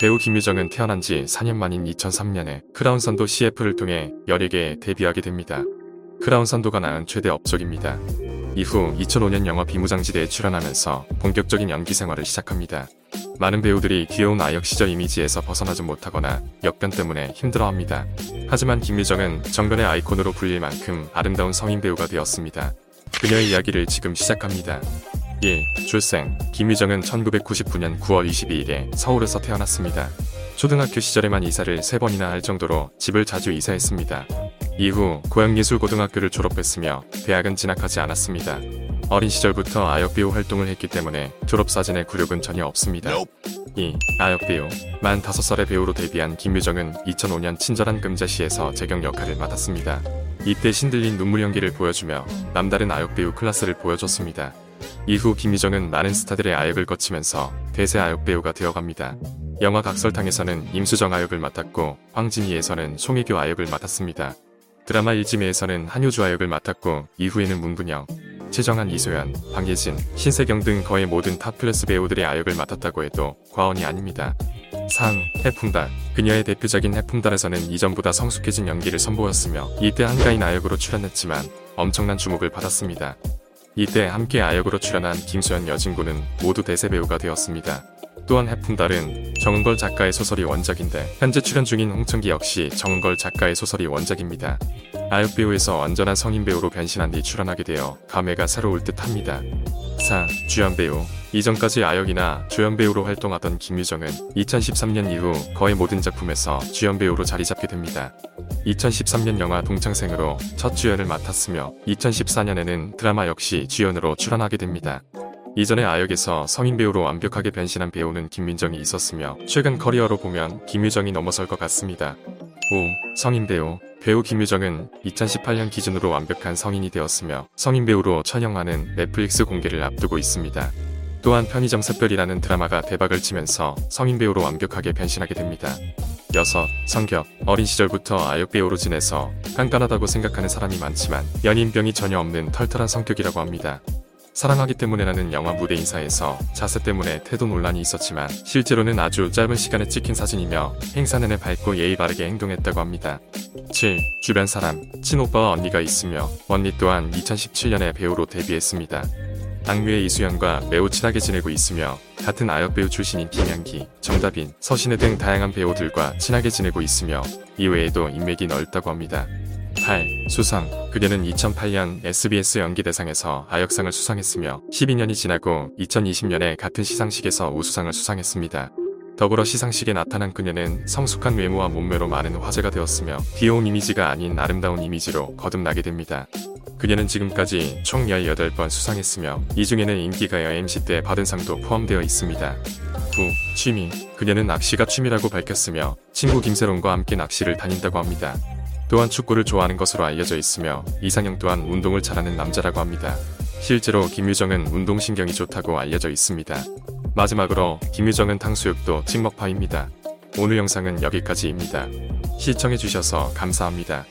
배우 김유정은 태어난 지 4년 만인 2003년에 크라운 선도 CF를 통해 10개에 데뷔하게 됩니다. 크라운 선도가 낳은 최대 업적입니다. 이후 2005년 영화 비무장지대에 출연하면서 본격적인 연기 생활을 시작합니다. 많은 배우들이 귀여운 아역 시절 이미지에서 벗어나지 못하거나 역변 때문에 힘들어합니다. 하지만 김유정은 정변의 아이콘으로 불릴 만큼 아름다운 성인 배우가 되었습니다. 그녀의 이야기를 지금 시작합니다. 1. 출생 김유정은 1999년 9월 22일에 서울에서 태어났습니다. 초등학교 시절에만 이사를 3번이나 할 정도로 집을 자주 이사했습니다. 이후 고양예술고등학교를 졸업했으며 대학은 진학하지 않았습니다. 어린 시절부터 아역배우 활동을 했기 때문에 졸업사진의 굴욕은 전혀 없습니다. 2. 아역배우 만 5살의 배우로 데뷔한 김유정은 2005년 친절한 금자시에서 재경 역할을 맡았습니다. 이때 신들린 눈물 연기를 보여주며 남다른 아역배우 클래스를 보여줬습니다. 이후 김유정은 많은 스타들의 아역을 거치면서 대세 아역 배우가 되어갑니다. 영화 각설탕에서는 임수정 아역을 맡았고 황진이에서는 송혜교 아역을 맡았습니다. 드라마 일지매에서는 한효주 아역을 맡았고 이후에는 문근영, 최정원 이소연, 박예진, 신세경 등 거의 모든 top class 배우들의 아역을 맡았다고 해도 과언이 아닙니다. 3. 해품달 그녀의 대표작인 해풍달에서는 이전보다 성숙해진 연기를 선보였으며 이때 한가인 아역으로 출연했지만 엄청난 주목을 받았습니다. 이때 함께 아역으로 출연한 김수현 여진구는 모두 대세 배우가 되었습니다. 또한 해풍달은 정은걸 작가의 소설이 원작인데 현재 출연 중인 홍천기 역시 정은걸 작가의 소설이 원작입니다. 아역 배우에서 완전한 성인 배우로 변신한 뒤 출연하게 되어 감회가 새로울 듯 합니다. 4. 주연 배우 이전까지 아역이나 조연 배우로 활동하던 김유정은 2013년 이후 거의 모든 작품에서 주연 배우로 자리 잡게 됩니다. 2013년 영화 동창생으로 첫 주연을 맡았으며 2014년에는 드라마 역시 주연으로 출연하게 됩니다. 이전의 아역에서 성인 배우로 완벽하게 변신한 배우는 김민정이 있었으며 최근 커리어로 보면 김유정이 넘어설 것 같습니다. 5. 성인 배우 배우 김유정은 2018년 기준으로 완벽한 성인이 되었으며 성인 배우로 촬영하는 넷플릭스 공개를 앞두고 있습니다. 또한 편의점 샛별이라는 드라마가 대박을 치면서 성인 배우로 완벽하게 변신하게 됩니다. 6. 성격 어린 시절부터 아역 배우로 지내서 깐깐하다고 생각하는 사람이 많지만 연인병이 전혀 없는 털털한 성격이라고 합니다. 사랑하기 때문에라는 영화 무대 인사에서 자세 때문에 태도 논란이 있었지만 실제로는 아주 짧은 시간에 찍힌 사진이며 행사 내내 밝고 예의 바르게 행동했다고 합니다. 7. 주변 사람 친오빠와 언니가 있으며 언니 또한 2017년에 배우로 데뷔했습니다. 악뮤의 이수연과 매우 친하게 지내고 있으며 같은 아역 배우 출신인 김양기, 정다빈, 서신혜 등 다양한 배우들과 친하게 지내고 있으며 이외에도 인맥이 넓다고 합니다. 8. 수상 그녀는 2008년 SBS 연기대상에서 아역상을 수상했으며 12년이 지나고 2020년에 같은 시상식에서 우수상을 수상했습니다. 더불어 시상식에 나타난 그녀는 성숙한 외모와 몸매로 많은 화제가 되었으며 귀여운 이미지가 아닌 아름다운 이미지로 거듭나게 됩니다. 그녀는 지금까지 총 18번 수상했으며 이 중에는 인기가요 MC 때 받은 상도 포함되어 있습니다. 9. 취미 그녀는 낚시가 취미라고 밝혔으며 친구 김세론과 함께 낚시를 다닌다고 합니다. 또한 축구를 좋아하는 것으로 알려져 있으며 이상형 또한 운동을 잘하는 남자라고 합니다. 실제로 김유정은 운동신경이 좋다고 알려져 있습니다. 마지막으로 김유정은 탕수육도 찍먹파입니다. 오늘 영상은 여기까지입니다. 시청해주셔서 감사합니다.